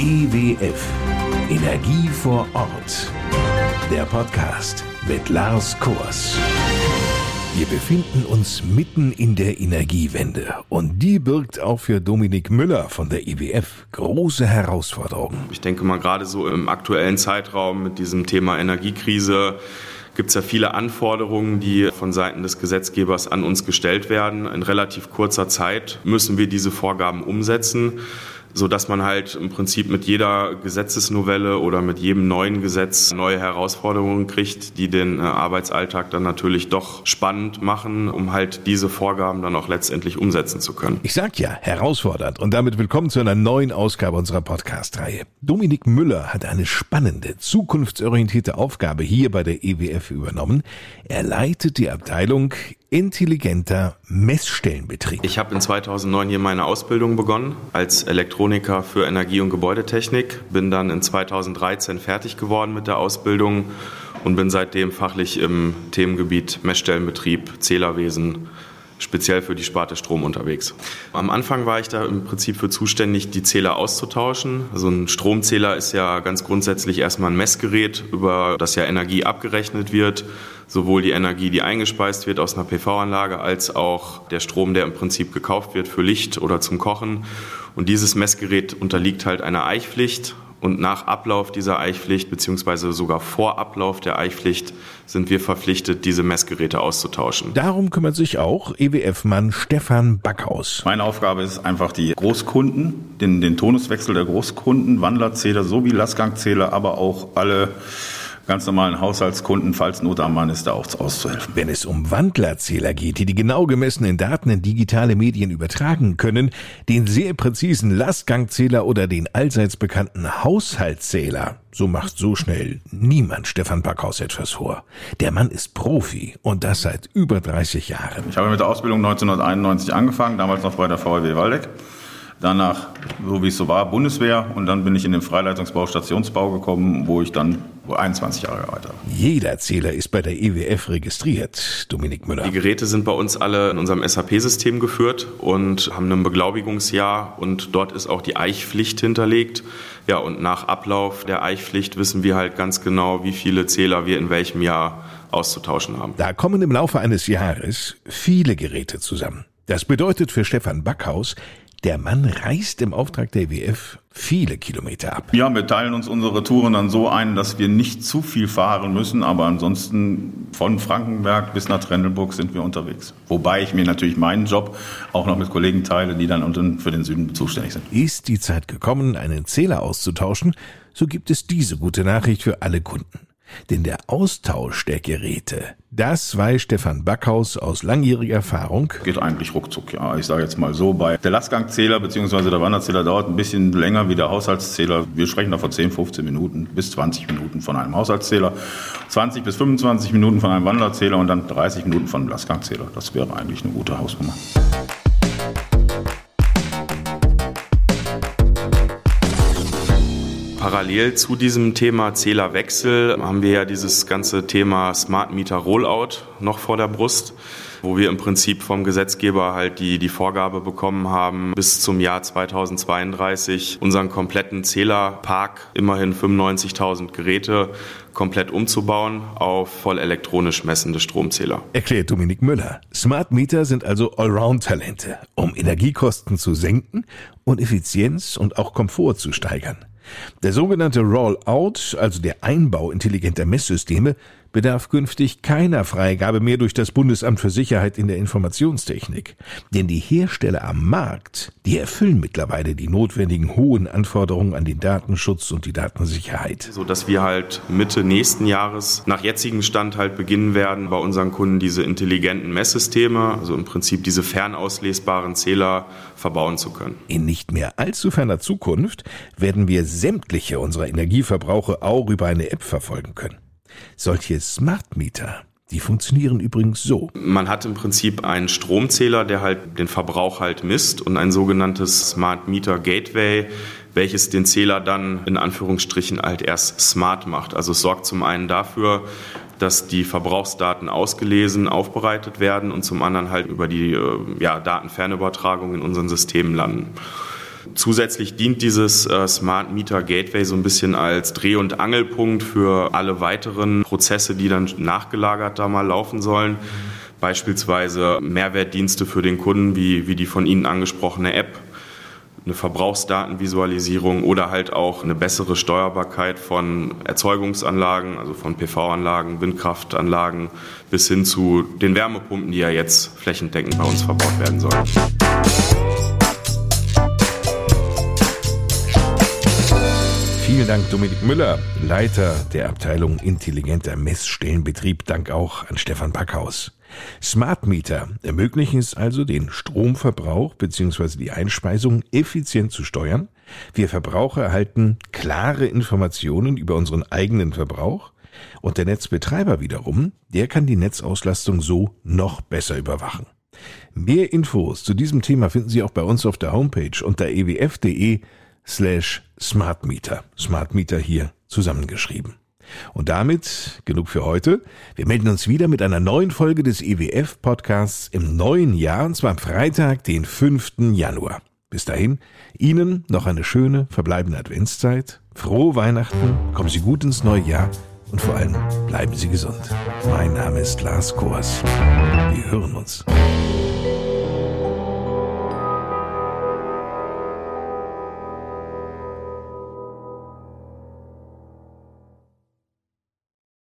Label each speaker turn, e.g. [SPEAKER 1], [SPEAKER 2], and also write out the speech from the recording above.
[SPEAKER 1] EWF Energie vor Ort. Der Podcast mit Lars Kors. Wir befinden uns mitten in der Energiewende und die birgt auch für Dominik Müller von der IWF große Herausforderungen.
[SPEAKER 2] Ich denke mal gerade so im aktuellen Zeitraum mit diesem Thema Energiekrise gibt es ja viele Anforderungen, die von Seiten des Gesetzgebers an uns gestellt werden. In relativ kurzer Zeit müssen wir diese Vorgaben umsetzen so dass man halt im Prinzip mit jeder Gesetzesnovelle oder mit jedem neuen Gesetz neue Herausforderungen kriegt, die den äh, Arbeitsalltag dann natürlich doch spannend machen, um halt diese Vorgaben dann auch letztendlich umsetzen zu können.
[SPEAKER 1] Ich sag ja, herausfordernd und damit willkommen zu einer neuen Ausgabe unserer Podcast-Reihe. Dominik Müller hat eine spannende, zukunftsorientierte Aufgabe hier bei der EWF übernommen. Er leitet die Abteilung intelligenter Messstellenbetrieb.
[SPEAKER 2] Ich habe in 2009 hier meine Ausbildung begonnen als Elektroniker für Energie- und Gebäudetechnik, bin dann in 2013 fertig geworden mit der Ausbildung und bin seitdem fachlich im Themengebiet Messstellenbetrieb, Zählerwesen, speziell für die Sparte Strom unterwegs. Am Anfang war ich da im Prinzip für zuständig, die Zähler auszutauschen. Also ein Stromzähler ist ja ganz grundsätzlich erstmal ein Messgerät, über das ja Energie abgerechnet wird. Sowohl die Energie, die eingespeist wird aus einer PV-Anlage, als auch der Strom, der im Prinzip gekauft wird für Licht oder zum Kochen. Und dieses Messgerät unterliegt halt einer Eichpflicht und nach Ablauf dieser Eichpflicht beziehungsweise sogar vor Ablauf der Eichpflicht sind wir verpflichtet, diese Messgeräte auszutauschen.
[SPEAKER 1] Darum kümmert sich auch EWF-Mann Stefan Backhaus.
[SPEAKER 3] Meine Aufgabe ist einfach die Großkunden, den, den Tonuswechsel der Großkunden, Wandlerzähler sowie Lastgangzähler, aber auch alle ganz normalen Haushaltskunden, falls Not am Mann ist, da auch auszuhelfen.
[SPEAKER 1] Wenn es um Wandlerzähler geht, die die genau gemessenen Daten in digitale Medien übertragen können, den sehr präzisen Lastgangzähler oder den allseits bekannten Haushaltszähler, so macht so schnell niemand Stefan Backhaus etwas vor. Der Mann ist Profi und das seit über 30 Jahren.
[SPEAKER 3] Ich habe mit der Ausbildung 1991 angefangen, damals noch bei der VW Waldeck. Danach, so wie es so war, Bundeswehr und dann bin ich in den Freileitungsbau Stationsbau gekommen, wo ich dann 21 Jahre gearbeitet habe.
[SPEAKER 1] Jeder Zähler ist bei der EWF registriert, Dominik Müller.
[SPEAKER 2] Die Geräte sind bei uns alle in unserem SAP-System geführt und haben ein Beglaubigungsjahr und dort ist auch die Eichpflicht hinterlegt. Ja, und nach Ablauf der Eichpflicht wissen wir halt ganz genau, wie viele Zähler wir in welchem Jahr auszutauschen haben.
[SPEAKER 1] Da kommen im Laufe eines Jahres viele Geräte zusammen. Das bedeutet für Stefan Backhaus, der Mann reist im Auftrag der WF viele Kilometer ab.
[SPEAKER 3] Ja, wir teilen uns unsere Touren dann so ein, dass wir nicht zu viel fahren müssen, aber ansonsten von Frankenberg bis nach Trendelburg sind wir unterwegs. Wobei ich mir natürlich meinen Job auch noch mit Kollegen teile, die dann unten für den Süden zuständig sind.
[SPEAKER 1] Ist die Zeit gekommen, einen Zähler auszutauschen, so gibt es diese gute Nachricht für alle Kunden. Denn der Austausch der Geräte, das weiß Stefan Backhaus aus langjähriger Erfahrung.
[SPEAKER 3] Geht eigentlich ruckzuck, ja. Ich sage jetzt mal so, bei der Lastgangzähler bzw. der Wanderzähler dauert ein bisschen länger wie der Haushaltszähler. Wir sprechen da von 10, 15 Minuten bis 20 Minuten von einem Haushaltszähler, 20 bis 25 Minuten von einem Wanderzähler und dann 30 Minuten von einem Lastgangzähler. Das wäre eigentlich eine gute Hausnummer.
[SPEAKER 2] Parallel zu diesem Thema Zählerwechsel haben wir ja dieses ganze Thema Smart Meter Rollout noch vor der Brust, wo wir im Prinzip vom Gesetzgeber halt die, die Vorgabe bekommen haben, bis zum Jahr 2032 unseren kompletten Zählerpark, immerhin 95.000 Geräte, komplett umzubauen auf voll elektronisch messende Stromzähler.
[SPEAKER 1] Erklärt Dominik Müller. Smart Meter sind also Allround-Talente, um Energiekosten zu senken und Effizienz und auch Komfort zu steigern. Der sogenannte Rollout, also der Einbau intelligenter Messsysteme, bedarf künftig keiner Freigabe mehr durch das Bundesamt für Sicherheit in der Informationstechnik. Denn die Hersteller am Markt, die erfüllen mittlerweile die notwendigen hohen Anforderungen an den Datenschutz und die Datensicherheit.
[SPEAKER 2] So dass wir halt Mitte nächsten Jahres nach jetzigem Stand halt beginnen werden, bei unseren Kunden diese intelligenten Messsysteme, also im Prinzip diese fernauslesbaren Zähler verbauen zu können.
[SPEAKER 1] In nicht mehr allzu ferner Zukunft werden wir sämtliche unserer Energieverbrauche auch über eine App verfolgen können. Solche Smart Meter, die funktionieren übrigens so.
[SPEAKER 2] Man hat im Prinzip einen Stromzähler, der halt den Verbrauch halt misst und ein sogenanntes Smart Meter Gateway, welches den Zähler dann in Anführungsstrichen halt erst smart macht. Also es sorgt zum einen dafür, dass die Verbrauchsdaten ausgelesen, aufbereitet werden und zum anderen halt über die äh, ja, Datenfernübertragung in unseren Systemen landen. Zusätzlich dient dieses äh, Smart Meter Gateway so ein bisschen als Dreh- und Angelpunkt für alle weiteren Prozesse, die dann nachgelagert da mal laufen sollen. Beispielsweise Mehrwertdienste für den Kunden, wie, wie die von Ihnen angesprochene App, eine Verbrauchsdatenvisualisierung oder halt auch eine bessere Steuerbarkeit von Erzeugungsanlagen, also von PV-Anlagen, Windkraftanlagen bis hin zu den Wärmepumpen, die ja jetzt flächendeckend bei uns verbaut werden sollen.
[SPEAKER 1] Vielen Dank, Dominik Müller, Leiter der Abteilung Intelligenter Messstellenbetrieb. Dank auch an Stefan Backhaus. Smart Meter ermöglichen es also, den Stromverbrauch bzw. die Einspeisung effizient zu steuern. Wir Verbraucher erhalten klare Informationen über unseren eigenen Verbrauch und der Netzbetreiber wiederum, der kann die Netzauslastung so noch besser überwachen. Mehr Infos zu diesem Thema finden Sie auch bei uns auf der Homepage unter ewf.de slash smartmeter. Smartmeter hier zusammengeschrieben. Und damit genug für heute. Wir melden uns wieder mit einer neuen Folge des EWF-Podcasts im neuen Jahr, und zwar am Freitag, den 5. Januar. Bis dahin, Ihnen noch eine schöne verbleibende Adventszeit, frohe Weihnachten, kommen Sie gut ins neue Jahr und vor allem bleiben Sie gesund. Mein Name ist Lars Kors. Wir hören uns.